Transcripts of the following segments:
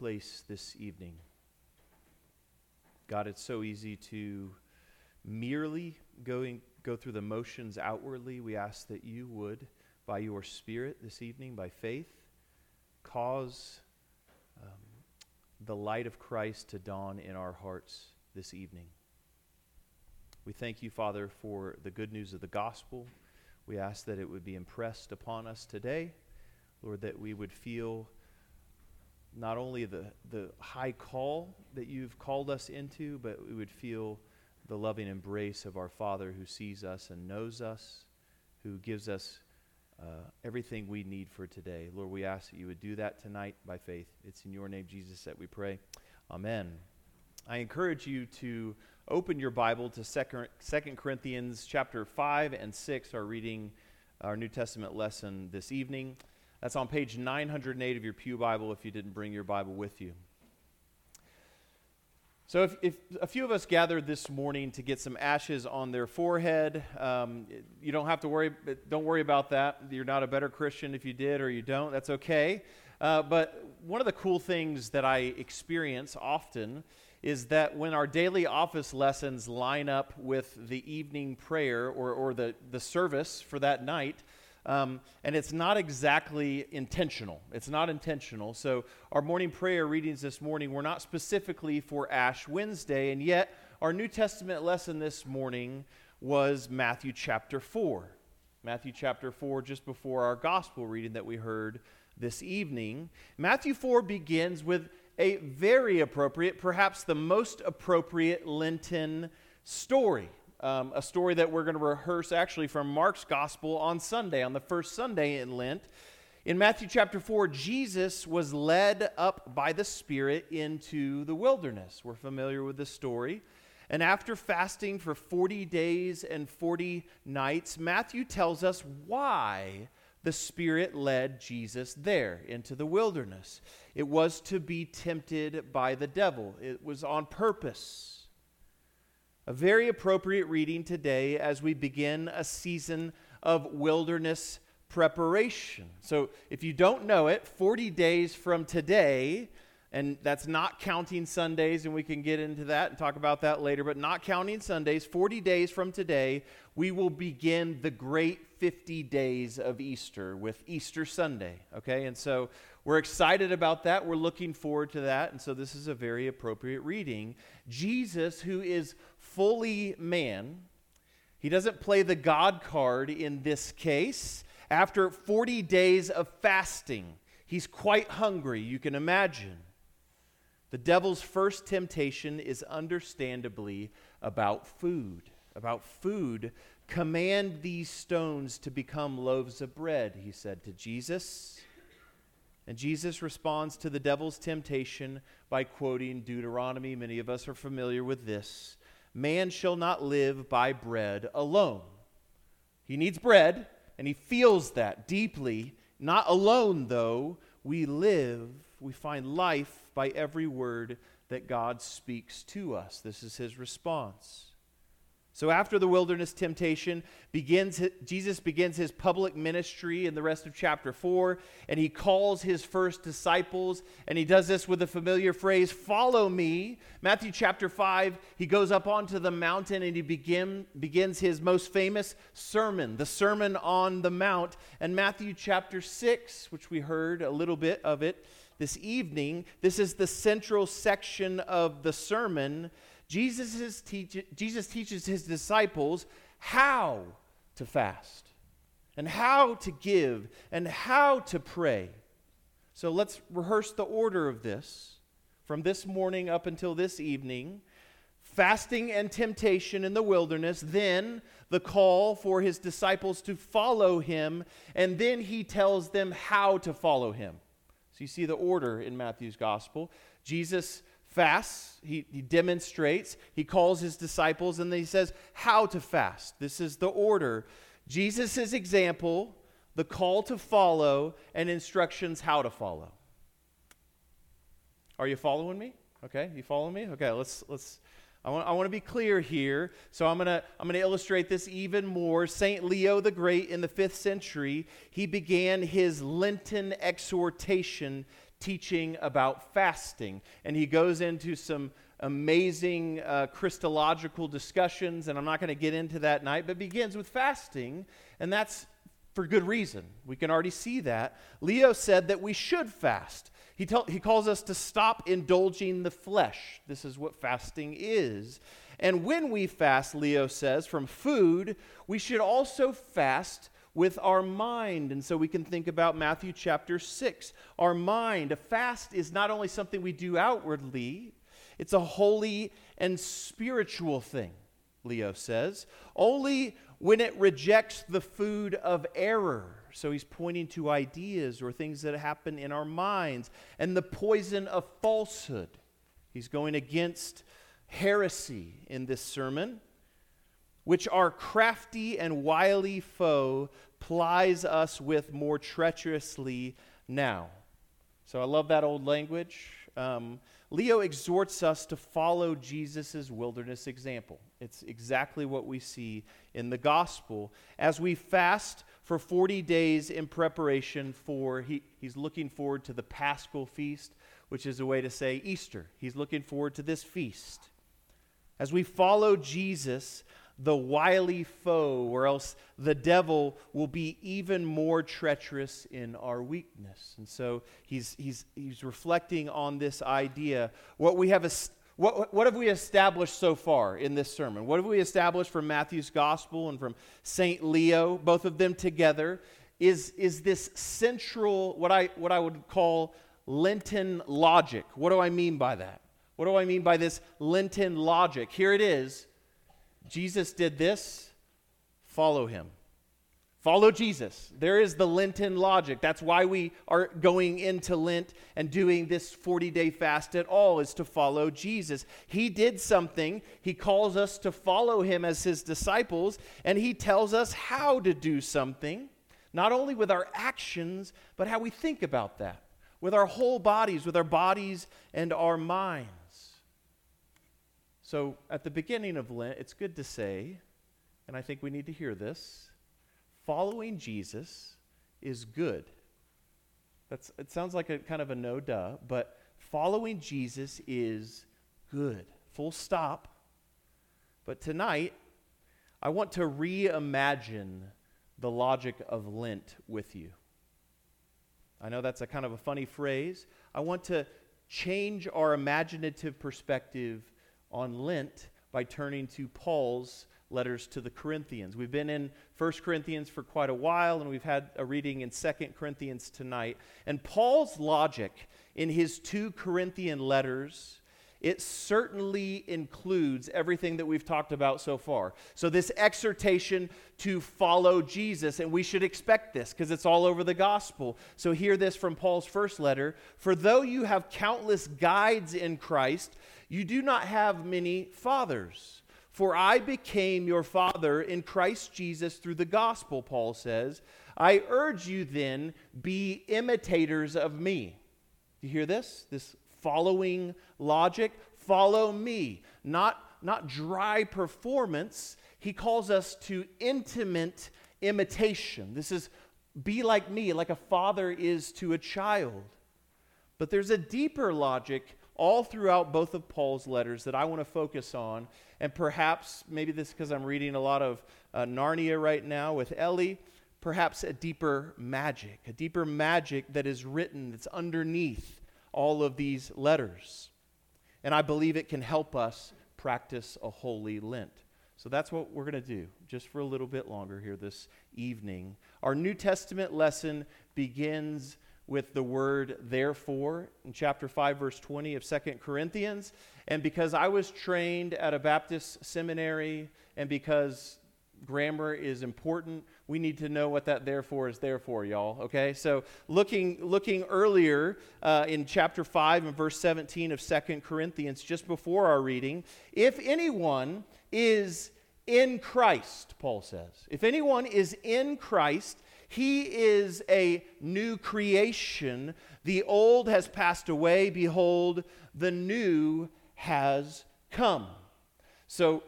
place this evening. God, it's so easy to merely going, go through the motions outwardly. We ask that you would, by your Spirit this evening, by faith, cause um, the light of Christ to dawn in our hearts this evening. We thank you, Father, for the good news of the gospel. We ask that it would be impressed upon us today. Lord, that we would feel not only the, the high call that you've called us into, but we would feel the loving embrace of our Father who sees us and knows us, who gives us uh, everything we need for today. Lord, we ask that you would do that tonight by faith. It's in your name, Jesus, that we pray. Amen. I encourage you to open your Bible to 2 Corinthians chapter 5 and 6, our reading, our New Testament lesson this evening. That's on page 908 of your Pew Bible if you didn't bring your Bible with you. So, if, if a few of us gathered this morning to get some ashes on their forehead, um, you don't have to worry. Don't worry about that. You're not a better Christian if you did or you don't. That's okay. Uh, but one of the cool things that I experience often is that when our daily office lessons line up with the evening prayer or, or the, the service for that night, um, and it's not exactly intentional. It's not intentional. So, our morning prayer readings this morning were not specifically for Ash Wednesday, and yet our New Testament lesson this morning was Matthew chapter 4. Matthew chapter 4, just before our gospel reading that we heard this evening. Matthew 4 begins with a very appropriate, perhaps the most appropriate Lenten story um, a story that we're going to rehearse actually from Mark's gospel on Sunday, on the first Sunday in Lent. In Matthew chapter 4, Jesus was led up by the Spirit into the wilderness. We're familiar with this story. And after fasting for 40 days and 40 nights, Matthew tells us why the Spirit led Jesus there into the wilderness. It was to be tempted by the devil, it was on purpose. A very appropriate reading today as we begin a season of wilderness preparation. So, if you don't know it, 40 days from today, and that's not counting Sundays, and we can get into that and talk about that later, but not counting Sundays, 40 days from today, we will begin the great 50 days of Easter with Easter Sunday. Okay, and so we're excited about that. We're looking forward to that. And so this is a very appropriate reading. Jesus, who is fully man. He doesn't play the God card in this case. After 40 days of fasting, he's quite hungry, you can imagine. The devil's first temptation is understandably about food. About food. Command these stones to become loaves of bread, he said to Jesus. And Jesus responds to the devil's temptation by quoting Deuteronomy. Many of us are familiar with this. Man shall not live by bread alone. He needs bread, and he feels that deeply. Not alone, though. We live, we find life by every word that God speaks to us. This is his response. So after the wilderness temptation begins Jesus begins his public ministry in the rest of chapter 4 and he calls his first disciples and he does this with a familiar phrase follow me. Matthew chapter 5 he goes up onto the mountain and he begin, begins his most famous sermon, the Sermon on the Mount. And Matthew chapter 6 which we heard a little bit of it this evening, this is the central section of the sermon Jesus, teach, Jesus teaches his disciples how to fast and how to give and how to pray. So let's rehearse the order of this from this morning up until this evening fasting and temptation in the wilderness, then the call for his disciples to follow him, and then he tells them how to follow him. So you see the order in Matthew's gospel. Jesus fasts, he, he demonstrates, he calls his disciples, and he says how to fast. This is the order. Jesus' example, the call to follow, and instructions how to follow. Are you following me? Okay, you follow me? Okay, let's let's I want, I want to be clear here, so I'm going to I'm going to illustrate this even more. St. Leo the Great in the 5th century, he began his Lenten exhortation teaching about fasting. And he goes into some amazing uh, Christological discussions, and I'm not going to get into that night, but begins with fasting, and that's for good reason. We can already see that. Leo said that we should fast. He, tell, he calls us to stop indulging the flesh. This is what fasting is. And when we fast, Leo says, from food, we should also fast with our mind. And so we can think about Matthew chapter 6. Our mind, a fast is not only something we do outwardly, it's a holy and spiritual thing, Leo says. Only when it rejects the food of error. So he's pointing to ideas or things that happen in our minds and the poison of falsehood. He's going against heresy in this sermon, which our crafty and wily foe plies us with more treacherously now. So I love that old language. Um, Leo exhorts us to follow Jesus' wilderness example. It's exactly what we see in the gospel. As we fast for 40 days in preparation for, he, he's looking forward to the paschal feast, which is a way to say Easter. He's looking forward to this feast. As we follow Jesus, the wily foe, or else the devil will be even more treacherous in our weakness. And so he's, he's, he's reflecting on this idea. What, we have, what, what have we established so far in this sermon? What have we established from Matthew's gospel and from St. Leo, both of them together? Is, is this central, what I, what I would call Lenten logic. What do I mean by that? What do I mean by this Lenten logic? Here it is Jesus did this, follow him. Follow Jesus. There is the Lenten logic. That's why we are going into Lent and doing this 40 day fast at all, is to follow Jesus. He did something. He calls us to follow him as his disciples, and he tells us how to do something, not only with our actions, but how we think about that, with our whole bodies, with our bodies and our minds. So at the beginning of Lent, it's good to say, and I think we need to hear this following Jesus is good. That's, it sounds like a kind of a no duh, but following Jesus is good. Full stop. But tonight, I want to reimagine the logic of Lent with you. I know that's a kind of a funny phrase. I want to change our imaginative perspective on Lent by turning to Paul's letters to the Corinthians. We've been in 1 Corinthians for quite a while, and we've had a reading in 2 Corinthians tonight. And Paul's logic in his two Corinthian letters it certainly includes everything that we've talked about so far. So, this exhortation to follow Jesus, and we should expect this because it's all over the gospel. So, hear this from Paul's first letter For though you have countless guides in Christ, you do not have many fathers. For I became your father in Christ Jesus through the gospel, Paul says. I urge you then, be imitators of me. You hear this? This following logic. Follow me. Not, not dry performance. He calls us to intimate imitation. This is be like me, like a father is to a child. But there's a deeper logic all throughout both of Paul's letters that I want to focus on. And perhaps, maybe this because I'm reading a lot of uh, Narnia right now with Ellie, perhaps a deeper magic, a deeper magic that is written, that's underneath all of these letters. And I believe it can help us practice a holy Lent. So that's what we're going to do just for a little bit longer here this evening. Our New Testament lesson begins with the word therefore in chapter 5 verse 20 of Second corinthians. And because i was trained at a baptist seminary and because grammar is important we need to know what that therefore is there for y'all okay? So looking looking earlier uh, in chapter 5 and verse 17 of Second corinthians just before our reading if anyone is in christ paul says if anyone is in christ he is a new creation. The old has passed away. Behold, the new has come. So,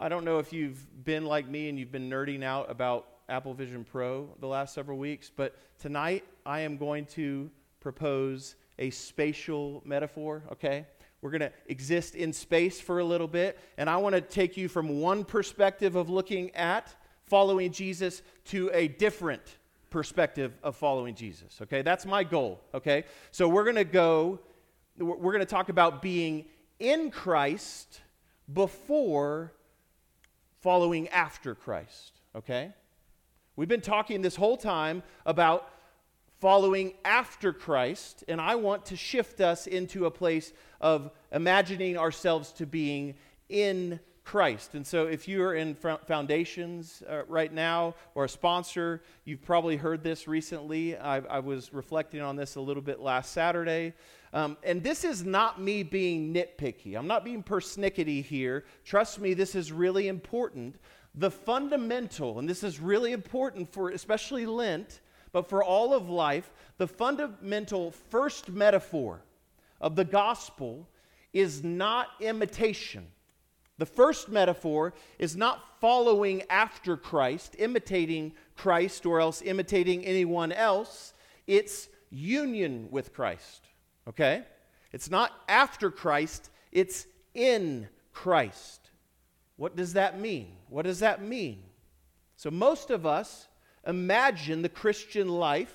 I don't know if you've been like me and you've been nerding out about Apple Vision Pro the last several weeks, but tonight I am going to propose a spatial metaphor, okay? We're going to exist in space for a little bit, and I want to take you from one perspective of looking at following Jesus to a different perspective of following Jesus, okay? That's my goal, okay? So we're going to go, we're going to talk about being in Christ before following after Christ, okay? We've been talking this whole time about following after Christ, and I want to shift us into a place of imagining ourselves to being in Christ. And so, if you are in foundations uh, right now or a sponsor, you've probably heard this recently. I, I was reflecting on this a little bit last Saturday. Um, and this is not me being nitpicky. I'm not being persnickety here. Trust me, this is really important. The fundamental, and this is really important for especially Lent, but for all of life, the fundamental first metaphor of the gospel is not imitation. The first metaphor is not following after Christ, imitating Christ, or else imitating anyone else. It's union with Christ. Okay? It's not after Christ, it's in Christ. What does that mean? What does that mean? So, most of us imagine the Christian life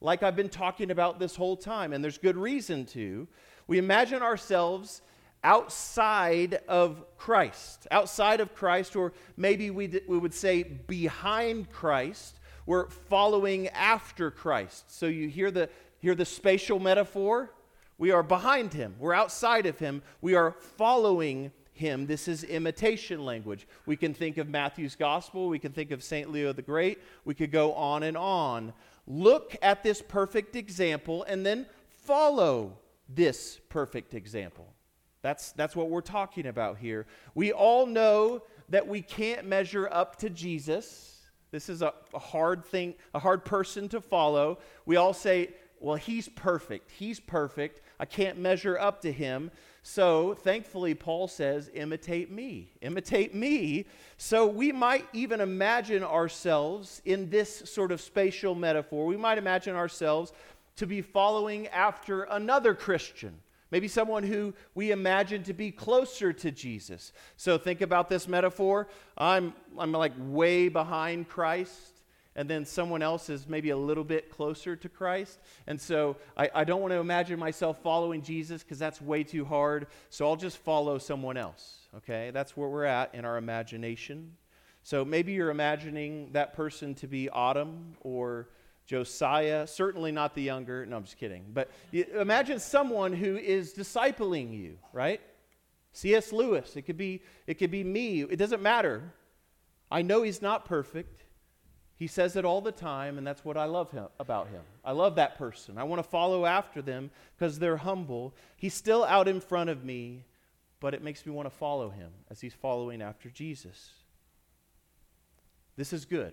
like I've been talking about this whole time, and there's good reason to. We imagine ourselves outside of Christ, outside of Christ, or maybe we, we would say behind Christ. We're following after Christ. So you hear the, hear the spatial metaphor? We are behind him, we're outside of him, we are following him. This is imitation language. We can think of Matthew's gospel, we can think of St. Leo the Great, we could go on and on. Look at this perfect example and then follow this perfect example. That's, that's what we're talking about here. We all know that we can't measure up to Jesus. This is a, a hard thing, a hard person to follow. We all say, well, he's perfect. He's perfect. I can't measure up to him. So thankfully, Paul says, imitate me. Imitate me. So we might even imagine ourselves in this sort of spatial metaphor. We might imagine ourselves to be following after another Christian. Maybe someone who we imagine to be closer to Jesus. So think about this metaphor. I'm, I'm like way behind Christ and then someone else is maybe a little bit closer to Christ. And so I, I don't want to imagine myself following Jesus because that's way too hard. So I'll just follow someone else. Okay? That's where we're at in our imagination. So maybe you're imagining that person to be Autumn or Josiah, certainly not the younger. No, I'm just kidding. But imagine someone who is discipling you, right? C.S. Lewis. It could be it could be me. It doesn't matter. I know he's not perfect. He says it all the time, and that's what I love him, about him. I love that person. I want to follow after them because they're humble. He's still out in front of me, but it makes me want to follow him as he's following after Jesus. This is good.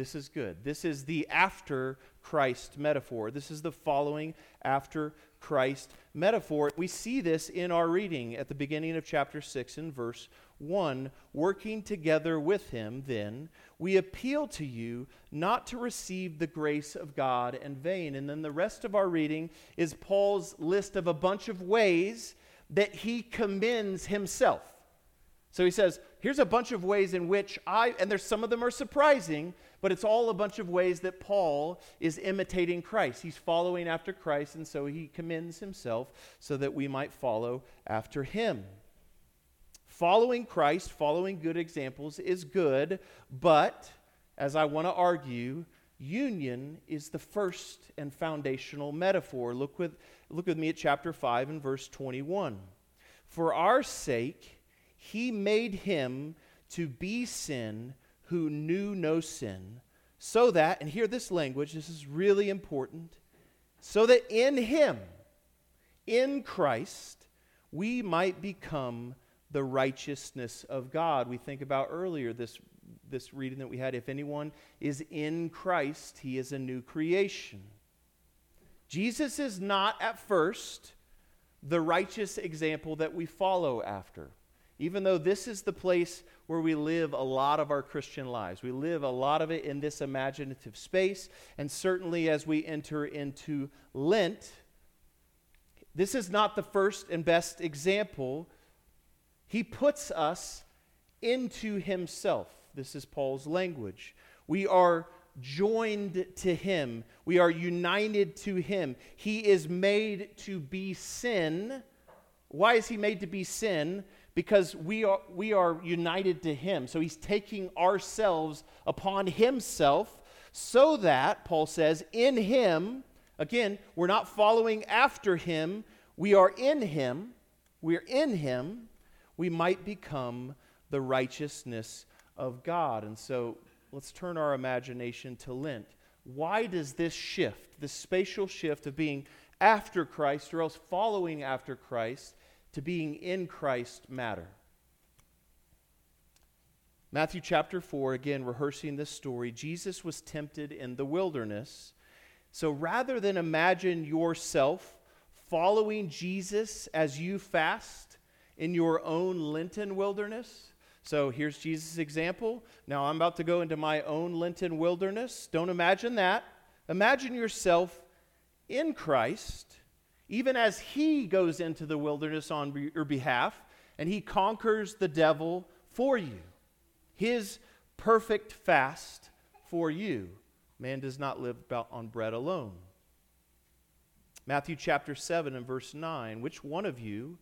This is good. This is the after Christ metaphor. This is the following after Christ metaphor. We see this in our reading at the beginning of chapter 6 and verse 1. Working together with him, then, we appeal to you not to receive the grace of God in vain. And then the rest of our reading is Paul's list of a bunch of ways that he commends himself. So he says, here's a bunch of ways in which I, and there's some of them are surprising, but it's all a bunch of ways that Paul is imitating Christ. He's following after Christ, and so he commends himself so that we might follow after him. Following Christ, following good examples is good, but as I want to argue, union is the first and foundational metaphor. Look with, look with me at chapter 5 and verse 21. For our sake, he made him to be sin who knew no sin, so that, and hear this language, this is really important, so that in him, in Christ, we might become the righteousness of God. We think about earlier this, this reading that we had if anyone is in Christ, he is a new creation. Jesus is not at first the righteous example that we follow after even though this is the place where we live a lot of our Christian lives. We live a lot of it in this imaginative space, and certainly as we enter into Lent, this is not the first and best example. He puts us into himself. This is Paul's language. We are joined to him, we are united to him. He is made to be sin. Why is he made to be sin? Because we are, we are united to him. So he's taking ourselves upon himself so that, Paul says, in him, again, we're not following after him, we are in him, we're in him, we might become the righteousness of God. And so let's turn our imagination to Lent. Why does this shift, this spatial shift of being after Christ or else following after Christ to being in Christ matter? Matthew chapter 4, again, rehearsing this story, Jesus was tempted in the wilderness. So rather than imagine yourself following Jesus as you fast in your own Lenten wilderness, so here's Jesus' example. Now I'm about to go into my own Lenten wilderness. Don't imagine that. Imagine yourself in Christ, even as He goes into the wilderness on your behalf and He conquers the devil for you. His perfect fast for you. Man does not live on bread alone. Matthew chapter 7 and verse 9 Which one of you,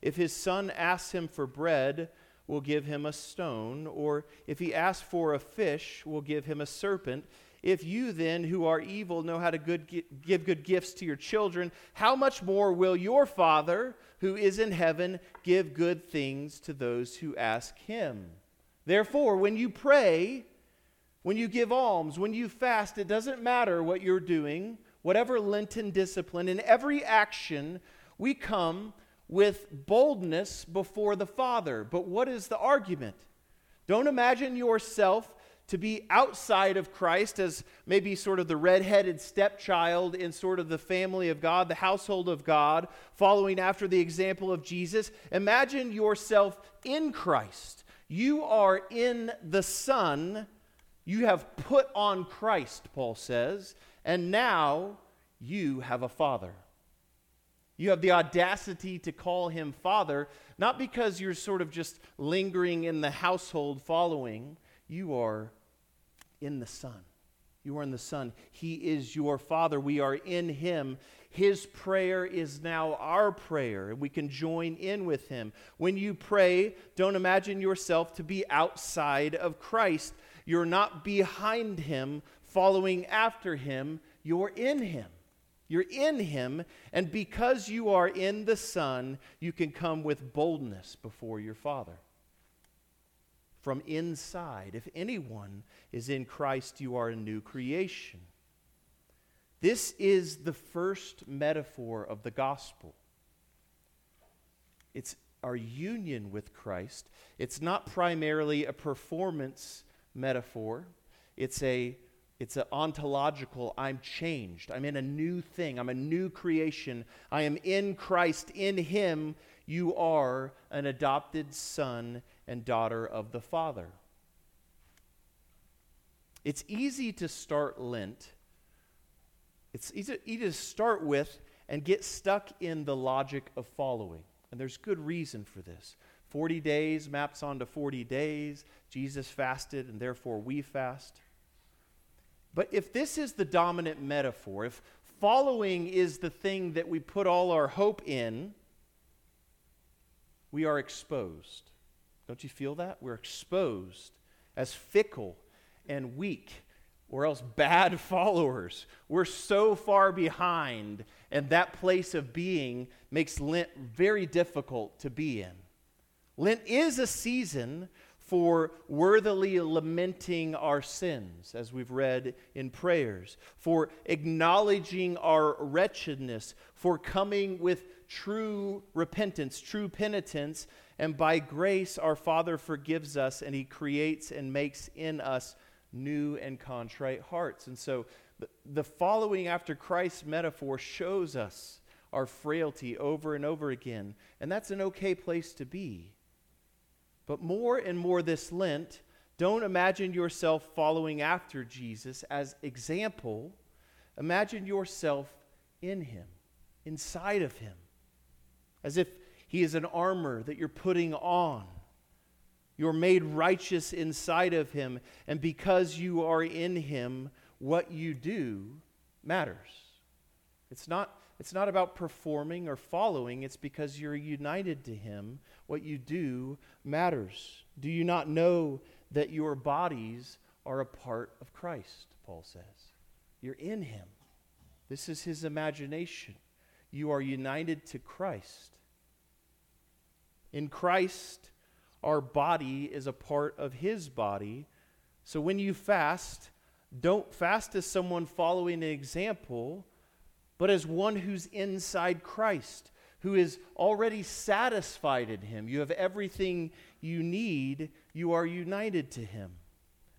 if his son asks him for bread, will give him a stone, or if he asks for a fish, will give him a serpent. If you then, who are evil, know how to good, give good gifts to your children, how much more will your Father, who is in heaven, give good things to those who ask him? Therefore, when you pray, when you give alms, when you fast, it doesn't matter what you're doing, whatever Lenten discipline, in every action, we come with boldness before the Father. But what is the argument? Don't imagine yourself to be outside of Christ as maybe sort of the redheaded stepchild in sort of the family of God, the household of God, following after the example of Jesus. Imagine yourself in Christ. You are in the Son. You have put on Christ, Paul says, and now you have a Father. You have the audacity to call him Father, not because you're sort of just lingering in the household following. You are in the Son. You are in the Son. He is your Father. We are in Him. His prayer is now our prayer, and we can join in with Him. When you pray, don't imagine yourself to be outside of Christ. You're not behind Him, following after Him. You're in Him. You're in him, and because you are in the Son, you can come with boldness before your Father. From inside, if anyone is in Christ, you are a new creation. This is the first metaphor of the gospel. It's our union with Christ. It's not primarily a performance metaphor, it's a it's an ontological, I'm changed. I'm in a new thing. I'm a new creation. I am in Christ. In Him, you are an adopted son and daughter of the Father. It's easy to start Lent. It's easy, to start with and get stuck in the logic of following. And there's good reason for this. 40 days maps onto 40 days. Jesus fasted, and therefore we fast. But if this is the dominant metaphor, if following is the thing that we put all our hope in, we are exposed. Don't you feel that? We're exposed as fickle and weak, or else bad followers. We're so far behind, and that place of being makes Lent very difficult to be in. Lent is a season for worthily lamenting our sins, as we've read in prayers, for acknowledging our wretchedness, for coming with true repentance, true penitence, and by grace our Father forgives us and He creates and makes in us new and contrite hearts. And so the following after Christ metaphor shows us our frailty over and over again, and that's an okay place to be. But more and more this Lent, don't imagine yourself following after Jesus as example. Imagine yourself in him, inside of him. as if he is an armor that you're putting on. You're made righteous inside of him, and because you are in him, what you do matters. It's not, it's not about performing or following, it's because you're united to him. What you do matters. Do you not know that your bodies are a part of Christ? Paul says. You're in him. This is his imagination. You are united to Christ. In Christ, our body is a part of his body. So when you fast, don't fast as someone following an example, but as one who's inside Christ, who is already satisfied in him. You have everything you need, you are united to him.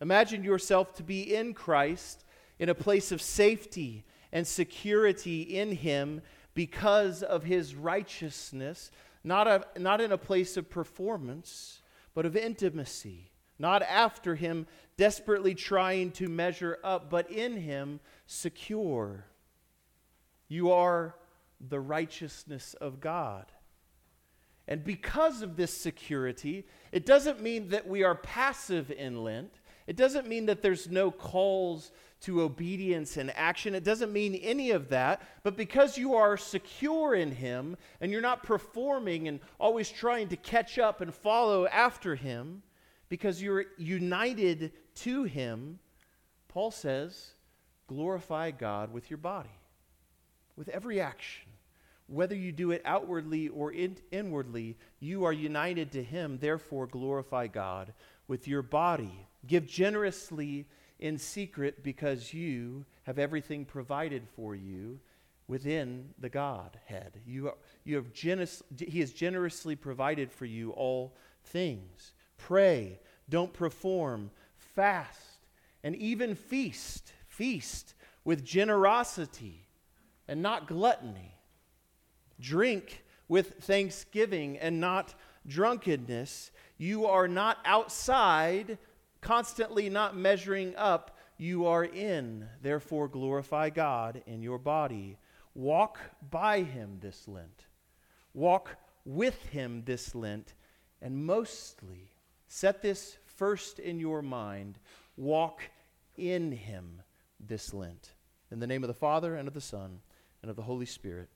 Imagine yourself to be in Christ in a place of safety and security in him because of his righteousness not, a, not in a place of performance, but of intimacy. Not after him, desperately trying to measure up, but in him, secure. You are the righteousness of God. And because of this security, it doesn't mean that we are passive in Lent. It doesn't mean that there's no calls to obedience and action. It doesn't mean any of that. But because you are secure in Him and you're not performing and always trying to catch up and follow after Him, because you're united to Him, Paul says, glorify God with your body, with every action. Whether you do it outwardly or in- inwardly, you are united to Him. Therefore, glorify God with your body. Give generously in secret because you have everything provided for you within the Godhead. You, are, you have generous, he has generously provided for you all things. Pray, don't perform, fast, and even feast. Feast with generosity and not gluttony. Drink with thanksgiving and not drunkenness. You are not outside constantly not measuring up, you are in. Therefore, glorify God in your body. Walk by him this Lent. Walk with him this Lent. And mostly, set this first in your mind walk in him this Lent. In the name of the Father, and of the Son, and of the Holy Spirit.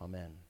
Amen.